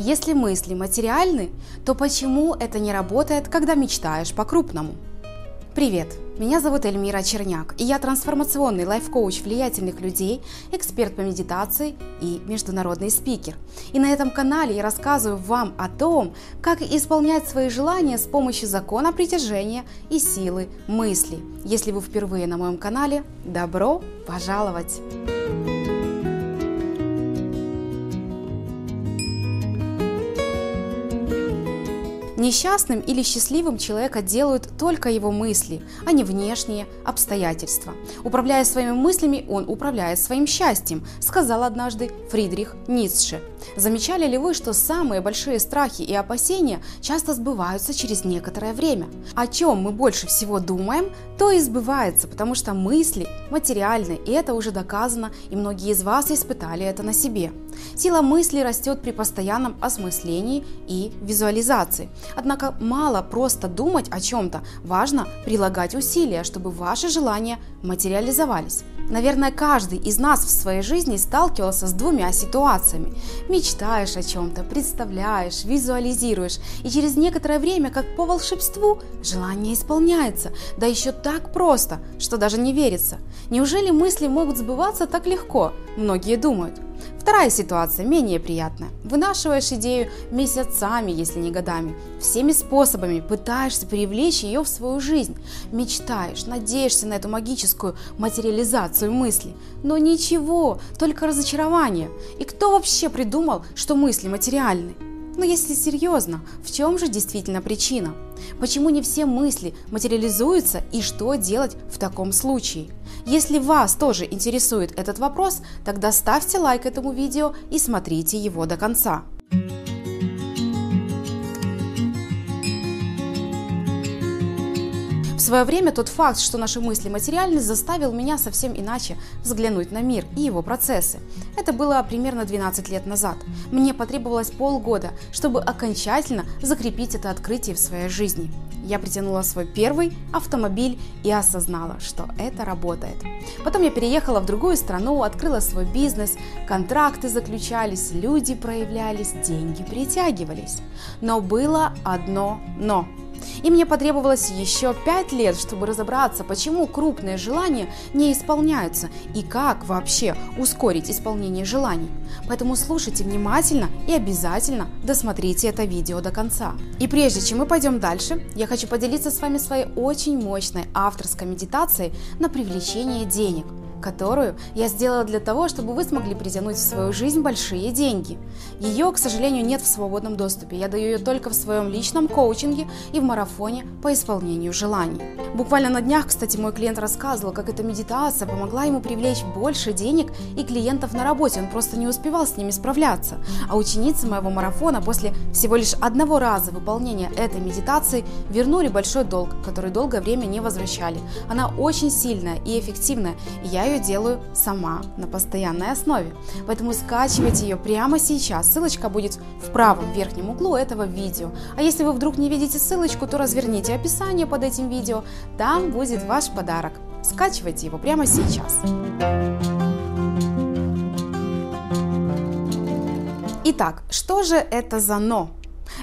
Если мысли материальны, то почему это не работает, когда мечтаешь по-крупному? Привет! Меня зовут Эльмира Черняк, и я трансформационный лайф-коуч влиятельных людей, эксперт по медитации и международный спикер. И на этом канале я рассказываю вам о том, как исполнять свои желания с помощью закона притяжения и силы мысли. Если вы впервые на моем канале, добро пожаловать! Несчастным или счастливым человека делают только его мысли, а не внешние обстоятельства. Управляя своими мыслями, он управляет своим счастьем, сказал однажды Фридрих Ницше. Замечали ли вы, что самые большие страхи и опасения часто сбываются через некоторое время? О чем мы больше всего думаем, то и сбывается, потому что мысли материальны, и это уже доказано, и многие из вас испытали это на себе. Сила мысли растет при постоянном осмыслении и визуализации. Однако мало просто думать о чем-то, важно прилагать усилия, чтобы ваши желания материализовались. Наверное, каждый из нас в своей жизни сталкивался с двумя ситуациями. Мечтаешь о чем-то, представляешь, визуализируешь, и через некоторое время, как по волшебству, желание исполняется, да еще так просто, что даже не верится. Неужели мысли могут сбываться так легко? Многие думают. Вторая ситуация менее приятная. Вынашиваешь идею месяцами, если не годами. Всеми способами пытаешься привлечь ее в свою жизнь. Мечтаешь, надеешься на эту магическую материализацию мысли. Но ничего, только разочарование. И кто вообще придумал, что мысли материальны? Но если серьезно, в чем же действительно причина? Почему не все мысли материализуются и что делать в таком случае? Если вас тоже интересует этот вопрос, тогда ставьте лайк этому видео и смотрите его до конца. В свое время тот факт, что наши мысли материальны, заставил меня совсем иначе взглянуть на мир и его процессы. Это было примерно 12 лет назад. Мне потребовалось полгода, чтобы окончательно закрепить это открытие в своей жизни. Я притянула свой первый автомобиль и осознала, что это работает. Потом я переехала в другую страну, открыла свой бизнес, контракты заключались, люди проявлялись, деньги притягивались. Но было одно «но». И мне потребовалось еще пять лет, чтобы разобраться, почему крупные желания не исполняются и как вообще ускорить исполнение желаний. Поэтому слушайте внимательно и обязательно досмотрите это видео до конца. И прежде чем мы пойдем дальше, я хочу поделиться с вами своей очень мощной авторской медитацией на привлечение денег – которую я сделала для того, чтобы вы смогли притянуть в свою жизнь большие деньги. Ее, к сожалению, нет в свободном доступе. Я даю ее только в своем личном коучинге и в марафоне по исполнению желаний. Буквально на днях, кстати, мой клиент рассказывал, как эта медитация помогла ему привлечь больше денег и клиентов на работе. Он просто не успевал с ними справляться. А ученицы моего марафона после всего лишь одного раза выполнения этой медитации вернули большой долг, который долгое время не возвращали. Она очень сильная и эффективная, и я ее делаю сама на постоянной основе. Поэтому скачивайте ее прямо сейчас. Ссылочка будет в правом верхнем углу этого видео. А если вы вдруг не видите ссылочку, то разверните описание под этим видео. Там будет ваш подарок. Скачивайте его прямо сейчас. Итак, что же это за «но»?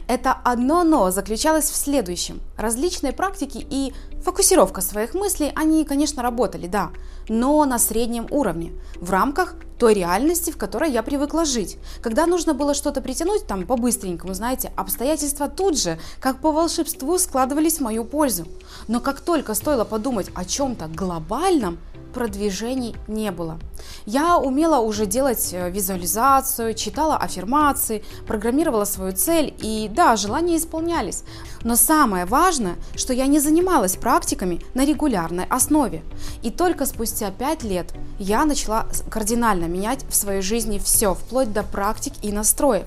Это одно «но» заключалось в следующем. Различные практики и фокусировка своих мыслей, они, конечно, работали, да, но на среднем уровне, в рамках той реальности, в которой я привыкла жить. Когда нужно было что-то притянуть, там, по-быстренькому, знаете, обстоятельства тут же, как по волшебству, складывались в мою пользу. Но как только стоило подумать о чем-то глобальном, продвижений не было. Я умела уже делать э, визуализацию, читала аффирмации, программировала свою цель и да, желания исполнялись. Но самое важное, что я не занималась практиками на регулярной основе. И только спустя 5 лет я начала кардинально менять в своей жизни все, вплоть до практик и настроек.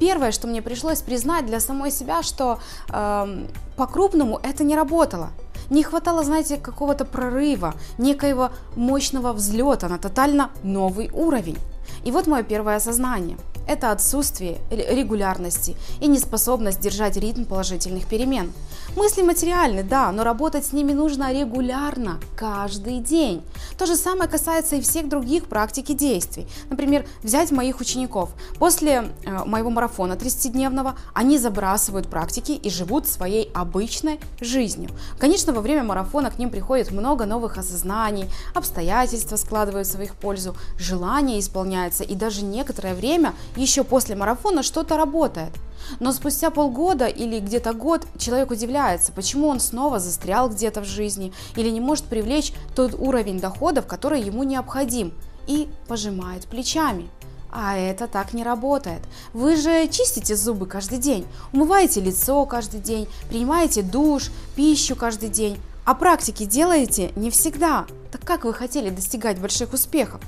Первое, что мне пришлось признать для самой себя, что э, по-крупному это не работало. Не хватало, знаете, какого-то прорыва, некоего мощного взлета на тотально новый уровень. И вот мое первое осознание. – это отсутствие регулярности и неспособность держать ритм положительных перемен. Мысли материальны, да, но работать с ними нужно регулярно, каждый день. То же самое касается и всех других практик и действий. Например, взять моих учеников. После э, моего марафона 30-дневного они забрасывают практики и живут своей обычной жизнью. Конечно, во время марафона к ним приходит много новых осознаний, обстоятельства складываются в их пользу, желания исполняются и даже некоторое время еще после марафона что-то работает. Но спустя полгода или где-то год человек удивляется, почему он снова застрял где-то в жизни или не может привлечь тот уровень доходов, который ему необходим, и пожимает плечами. А это так не работает. Вы же чистите зубы каждый день, умываете лицо каждый день, принимаете душ, пищу каждый день, а практики делаете не всегда. Так как вы хотели достигать больших успехов?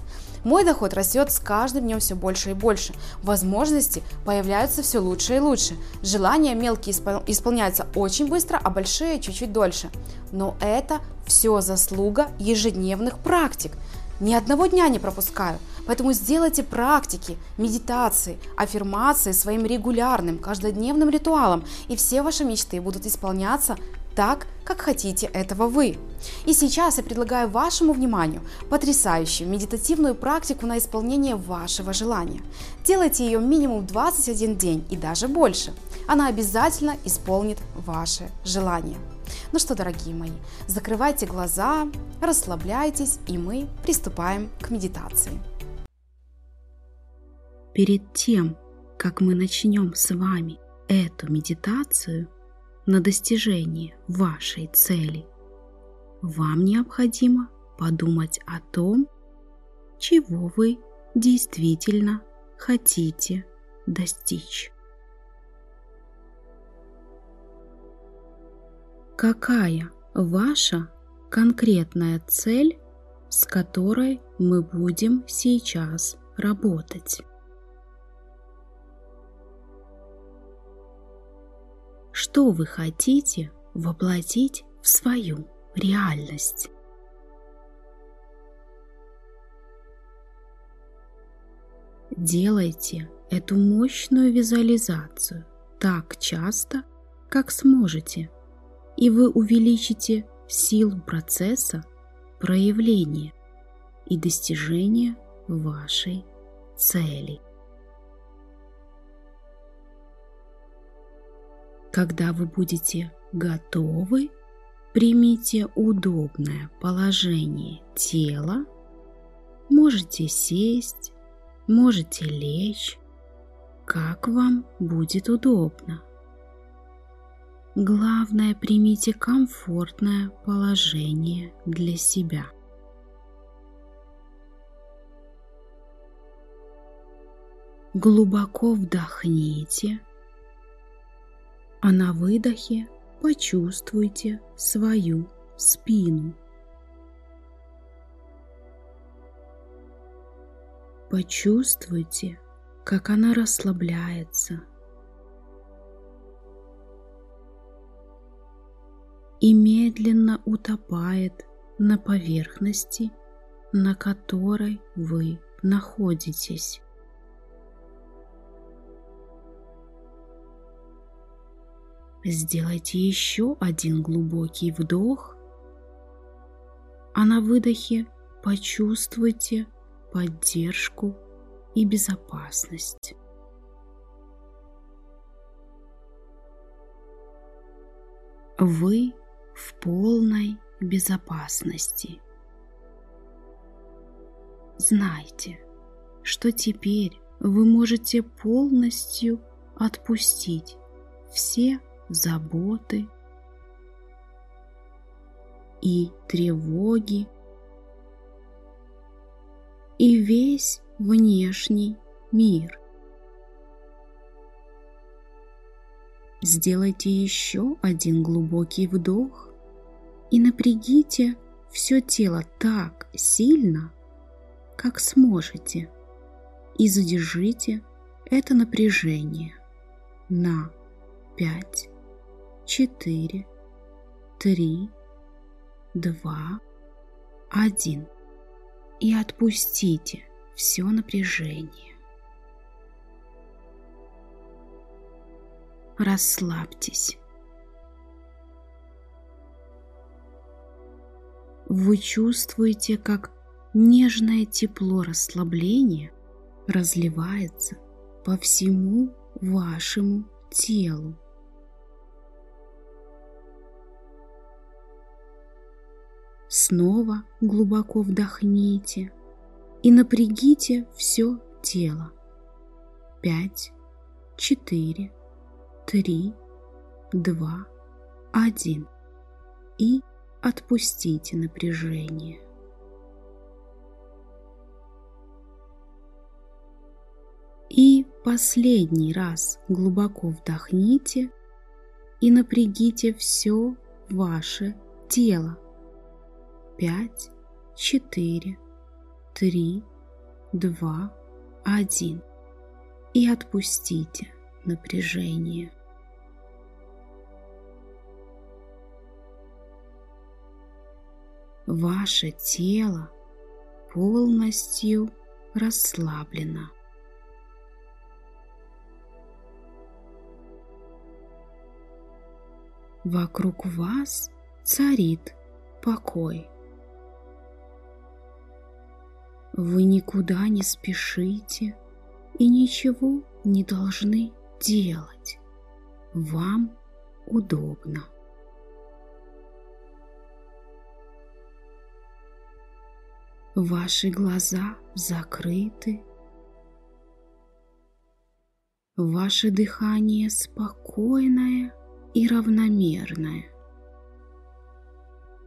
Мой доход растет с каждым днем все больше и больше. Возможности появляются все лучше и лучше. Желания мелкие исполняются очень быстро, а большие чуть-чуть дольше. Но это все заслуга ежедневных практик. Ни одного дня не пропускаю. Поэтому сделайте практики, медитации, аффирмации своим регулярным, каждодневным ритуалом, и все ваши мечты будут исполняться так, как хотите этого вы. И сейчас я предлагаю вашему вниманию потрясающую медитативную практику на исполнение вашего желания. Делайте ее минимум 21 день и даже больше. Она обязательно исполнит ваше желание. Ну что, дорогие мои, закрывайте глаза, расслабляйтесь, и мы приступаем к медитации. Перед тем, как мы начнем с вами эту медитацию, на достижение вашей цели, вам необходимо подумать о том, чего вы действительно хотите достичь. Какая ваша конкретная цель, с которой мы будем сейчас работать? Что вы хотите воплотить в свою реальность. Делайте эту мощную визуализацию так часто, как сможете, и вы увеличите силу процесса проявления и достижения вашей цели. Когда вы будете готовы, примите удобное положение тела. Можете сесть, можете лечь, как вам будет удобно. Главное, примите комфортное положение для себя. Глубоко вдохните а на выдохе почувствуйте свою спину. Почувствуйте, как она расслабляется. И медленно утопает на поверхности, на которой вы находитесь. Сделайте еще один глубокий вдох, а на выдохе почувствуйте поддержку и безопасность. Вы в полной безопасности. Знайте, что теперь вы можете полностью отпустить все заботы и тревоги, и весь внешний мир. Сделайте еще один глубокий вдох и напрягите все тело так сильно, как сможете, и задержите это напряжение на 5 четыре, три, два, один. И отпустите все напряжение. расслабьтесь. Вы чувствуете, как нежное тепло расслабления разливается по всему вашему телу. Снова глубоко вдохните и напрягите все тело. Пять, четыре, три, два, один. И отпустите напряжение. И последний раз глубоко вдохните и напрягите все ваше тело. Пять, четыре, три, два, один. И отпустите напряжение. Ваше тело полностью расслаблено. Вокруг вас царит покой. Вы никуда не спешите и ничего не должны делать. Вам удобно. Ваши глаза закрыты. Ваше дыхание спокойное и равномерное.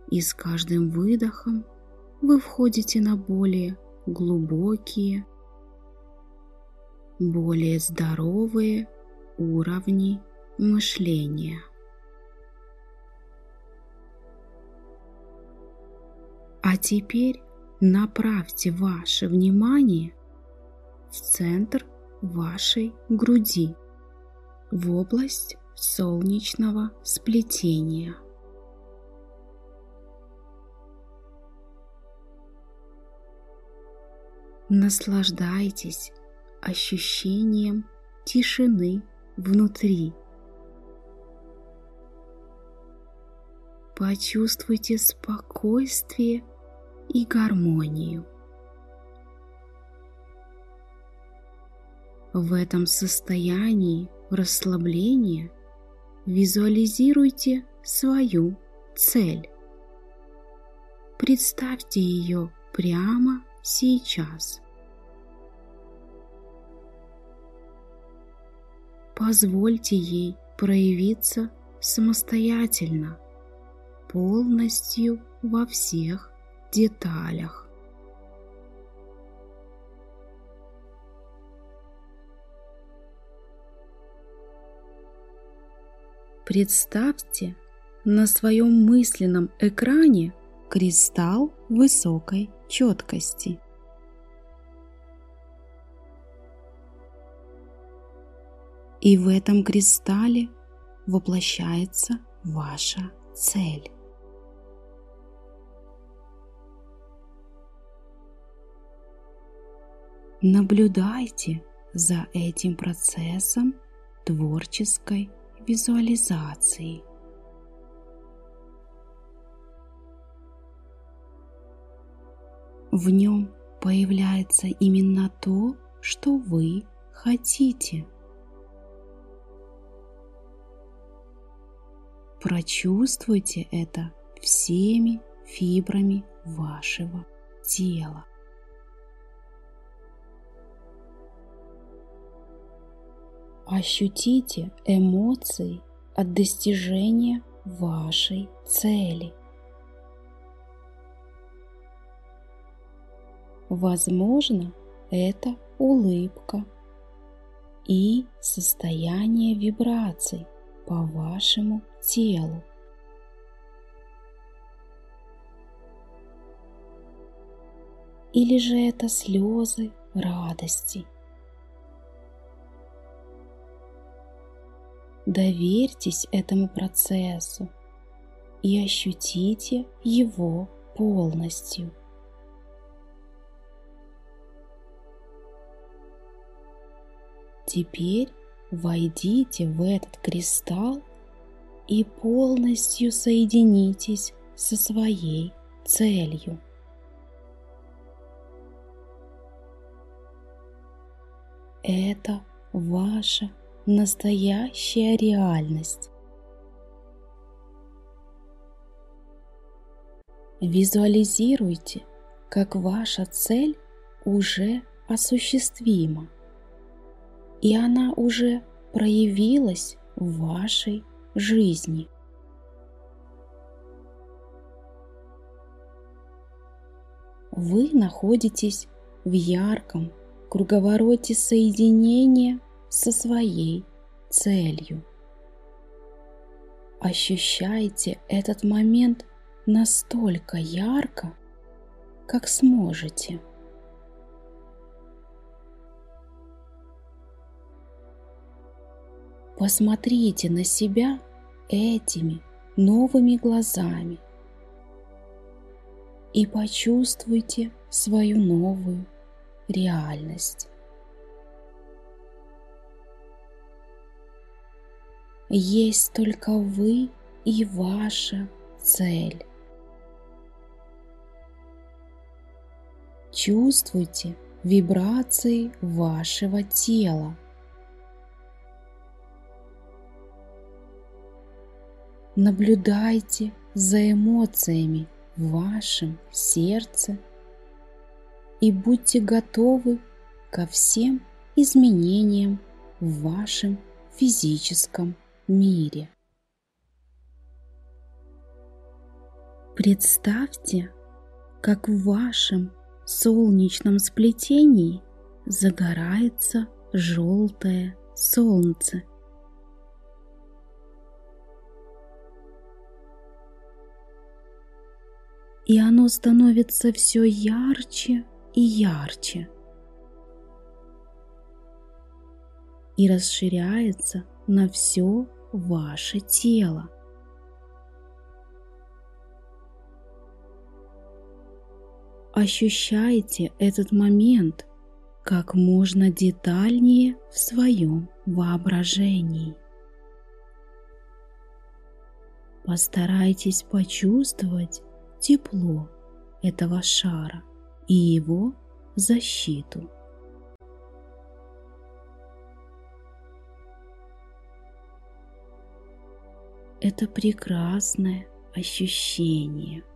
И с каждым выдохом вы входите на более глубокие, более здоровые уровни мышления. А теперь направьте ваше внимание в центр вашей груди, в область солнечного сплетения. Наслаждайтесь ощущением тишины внутри. Почувствуйте спокойствие и гармонию. В этом состоянии расслабления Визуализируйте свою цель. Представьте ее прямо сейчас. Позвольте ей проявиться самостоятельно, полностью во всех деталях. Представьте на своем мысленном экране кристалл высокой четкости. И в этом кристалле воплощается ваша цель. Наблюдайте за этим процессом творческой визуализации. В нем появляется именно то, что вы хотите. Прочувствуйте это всеми фибрами вашего тела. Ощутите эмоции от достижения вашей цели. Возможно, это улыбка и состояние вибраций по вашему телу. Или же это слезы радости – Доверьтесь этому процессу и ощутите его полностью. Теперь войдите в этот кристалл и полностью соединитесь со своей целью. Это ваша настоящая реальность. Визуализируйте, как ваша цель уже осуществима, и она уже проявилась в вашей жизни. Вы находитесь в ярком круговороте соединения со своей целью. Ощущайте этот момент настолько ярко, как сможете. Посмотрите на себя этими новыми глазами и почувствуйте свою новую реальность. Есть только вы и ваша цель. Чувствуйте вибрации вашего тела. Наблюдайте за эмоциями в вашем сердце и будьте готовы ко всем изменениям в вашем физическом мире. Представьте, как в вашем солнечном сплетении загорается желтое солнце. И оно становится все ярче и ярче. И расширяется на все ваше тело. Ощущайте этот момент как можно детальнее в своем воображении. Постарайтесь почувствовать тепло этого шара и его защиту. Это прекрасное ощущение –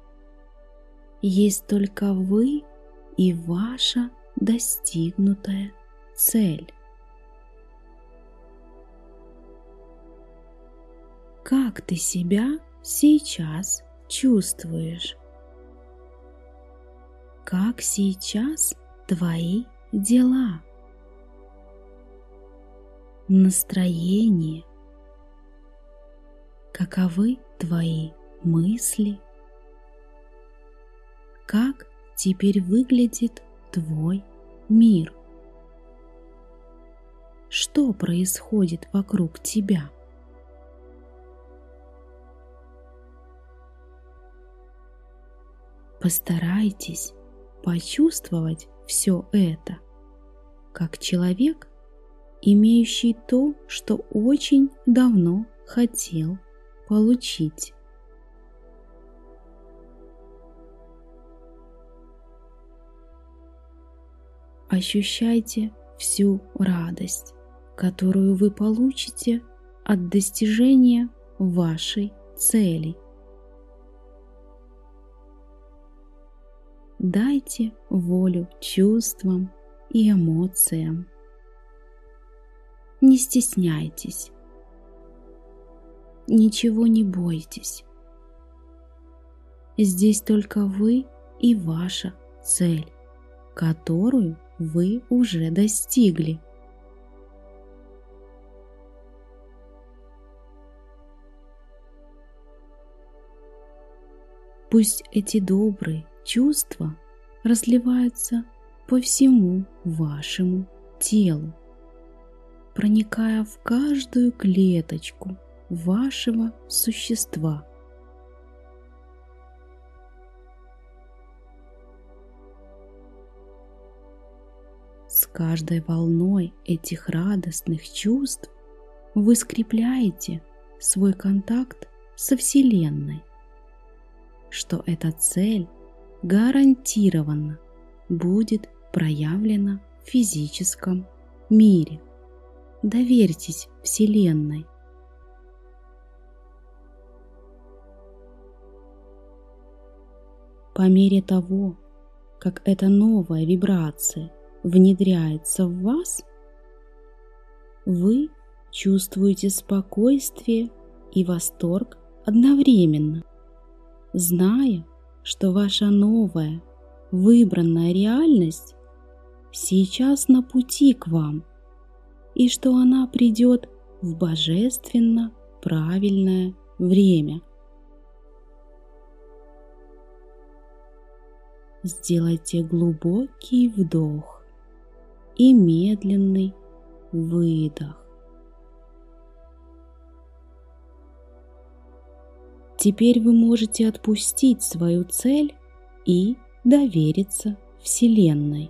есть только вы и ваша достигнутая цель. Как ты себя сейчас чувствуешь? Как сейчас твои дела? Настроение? Каковы твои мысли? как теперь выглядит твой мир. Что происходит вокруг тебя? Постарайтесь почувствовать все это, как человек, имеющий то, что очень давно хотел получить. ощущайте всю радость, которую вы получите от достижения вашей цели. Дайте волю чувствам и эмоциям. Не стесняйтесь. Ничего не бойтесь. Здесь только вы и ваша цель, которую вы уже достигли. Пусть эти добрые чувства разливаются по всему вашему телу, проникая в каждую клеточку вашего существа – С каждой волной этих радостных чувств вы скрепляете свой контакт со Вселенной, что эта цель гарантированно будет проявлена в физическом мире. Доверьтесь Вселенной. По мере того, как эта новая вибрация внедряется в вас, вы чувствуете спокойствие и восторг одновременно, зная, что ваша новая выбранная реальность сейчас на пути к вам и что она придет в божественно правильное время. Сделайте глубокий вдох и медленный выдох. Теперь вы можете отпустить свою цель и довериться Вселенной.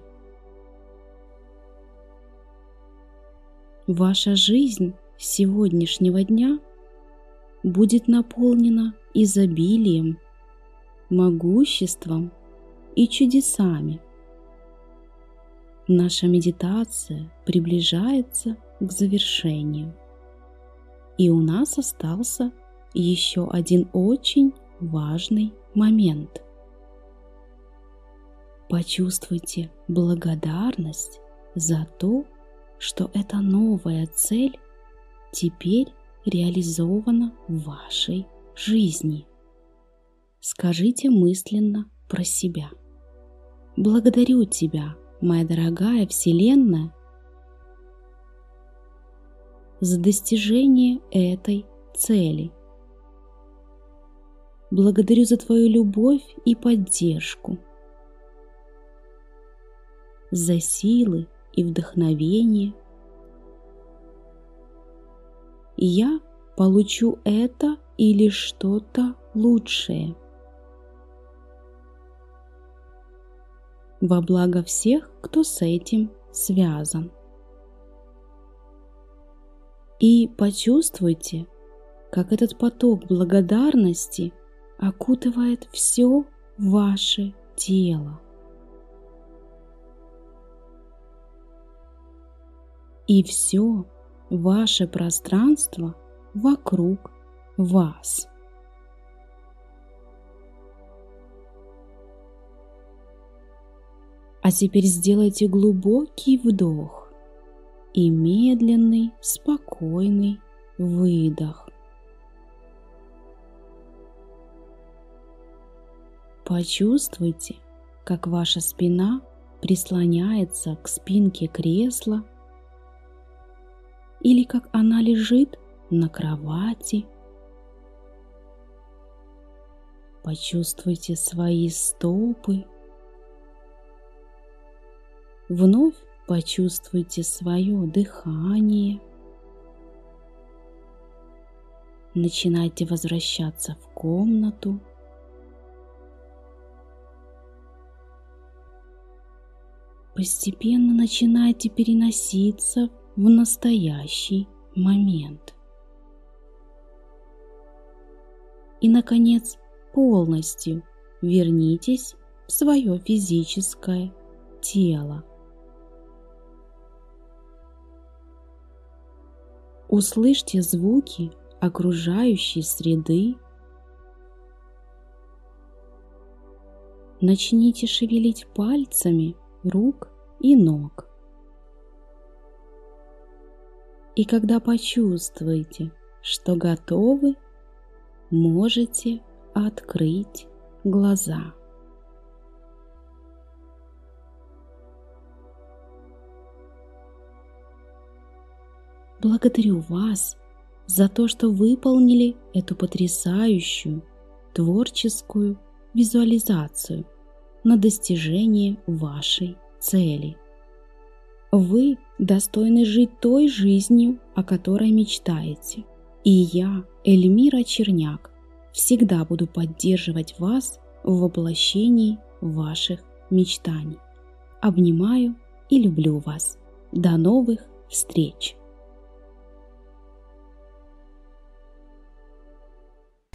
Ваша жизнь сегодняшнего дня будет наполнена изобилием, могуществом и чудесами. Наша медитация приближается к завершению. И у нас остался еще один очень важный момент. Почувствуйте благодарность за то, что эта новая цель теперь реализована в вашей жизни. Скажите мысленно про себя. Благодарю тебя, моя дорогая Вселенная, за достижение этой цели. Благодарю за твою любовь и поддержку, за силы и вдохновение. Я получу это или что-то лучшее. Во благо всех, кто с этим связан. И почувствуйте, как этот поток благодарности окутывает все ваше тело. и все ваше пространство вокруг вас. А теперь сделайте глубокий вдох и медленный, спокойный выдох. Почувствуйте, как ваша спина прислоняется к спинке кресла или как она лежит на кровати. Почувствуйте свои стопы. Вновь почувствуйте свое дыхание. Начинайте возвращаться в комнату. Постепенно начинайте переноситься в настоящий момент. И, наконец, полностью вернитесь в свое физическое тело. Услышьте звуки окружающей среды. Начните шевелить пальцами рук и ног. И когда почувствуете, что готовы, можете открыть глаза. Благодарю вас за то, что выполнили эту потрясающую творческую визуализацию на достижение вашей цели – вы достойны жить той жизнью, о которой мечтаете. И я, Эльмира Черняк, всегда буду поддерживать вас в воплощении ваших мечтаний. Обнимаю и люблю вас. До новых встреч!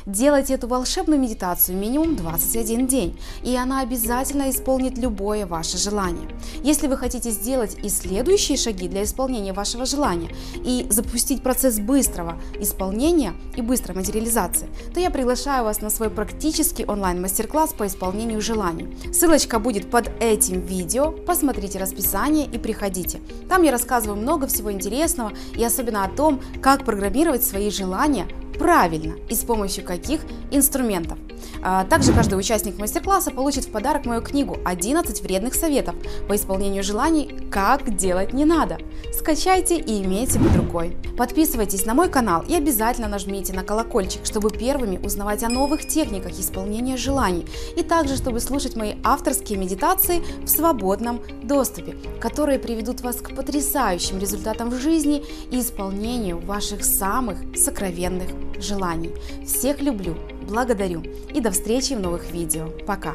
Делайте эту волшебную медитацию минимум 21 день, и она обязательно исполнит любое ваше желание. Если вы хотите сделать и следующие шаги для исполнения вашего желания и запустить процесс быстрого исполнения и быстрой материализации, то я приглашаю вас на свой практический онлайн-мастер-класс по исполнению желаний. Ссылочка будет под этим видео, посмотрите расписание и приходите. Там я рассказываю много всего интересного и особенно о том, как программировать свои желания правильно и с помощью каких инструментов. А, также каждый участник мастер-класса получит в подарок мою книгу «11 вредных советов по исполнению желаний. Как делать не надо». Скачайте и имейте под рукой. Подписывайтесь на мой канал и обязательно нажмите на колокольчик, чтобы первыми узнавать о новых техниках исполнения желаний и также, чтобы слушать мои авторские медитации в свободном доступе, которые приведут вас к потрясающим результатам в жизни и исполнению ваших самых сокровенных желаний. Всех люблю! Благодарю и до встречи в новых видео. Пока!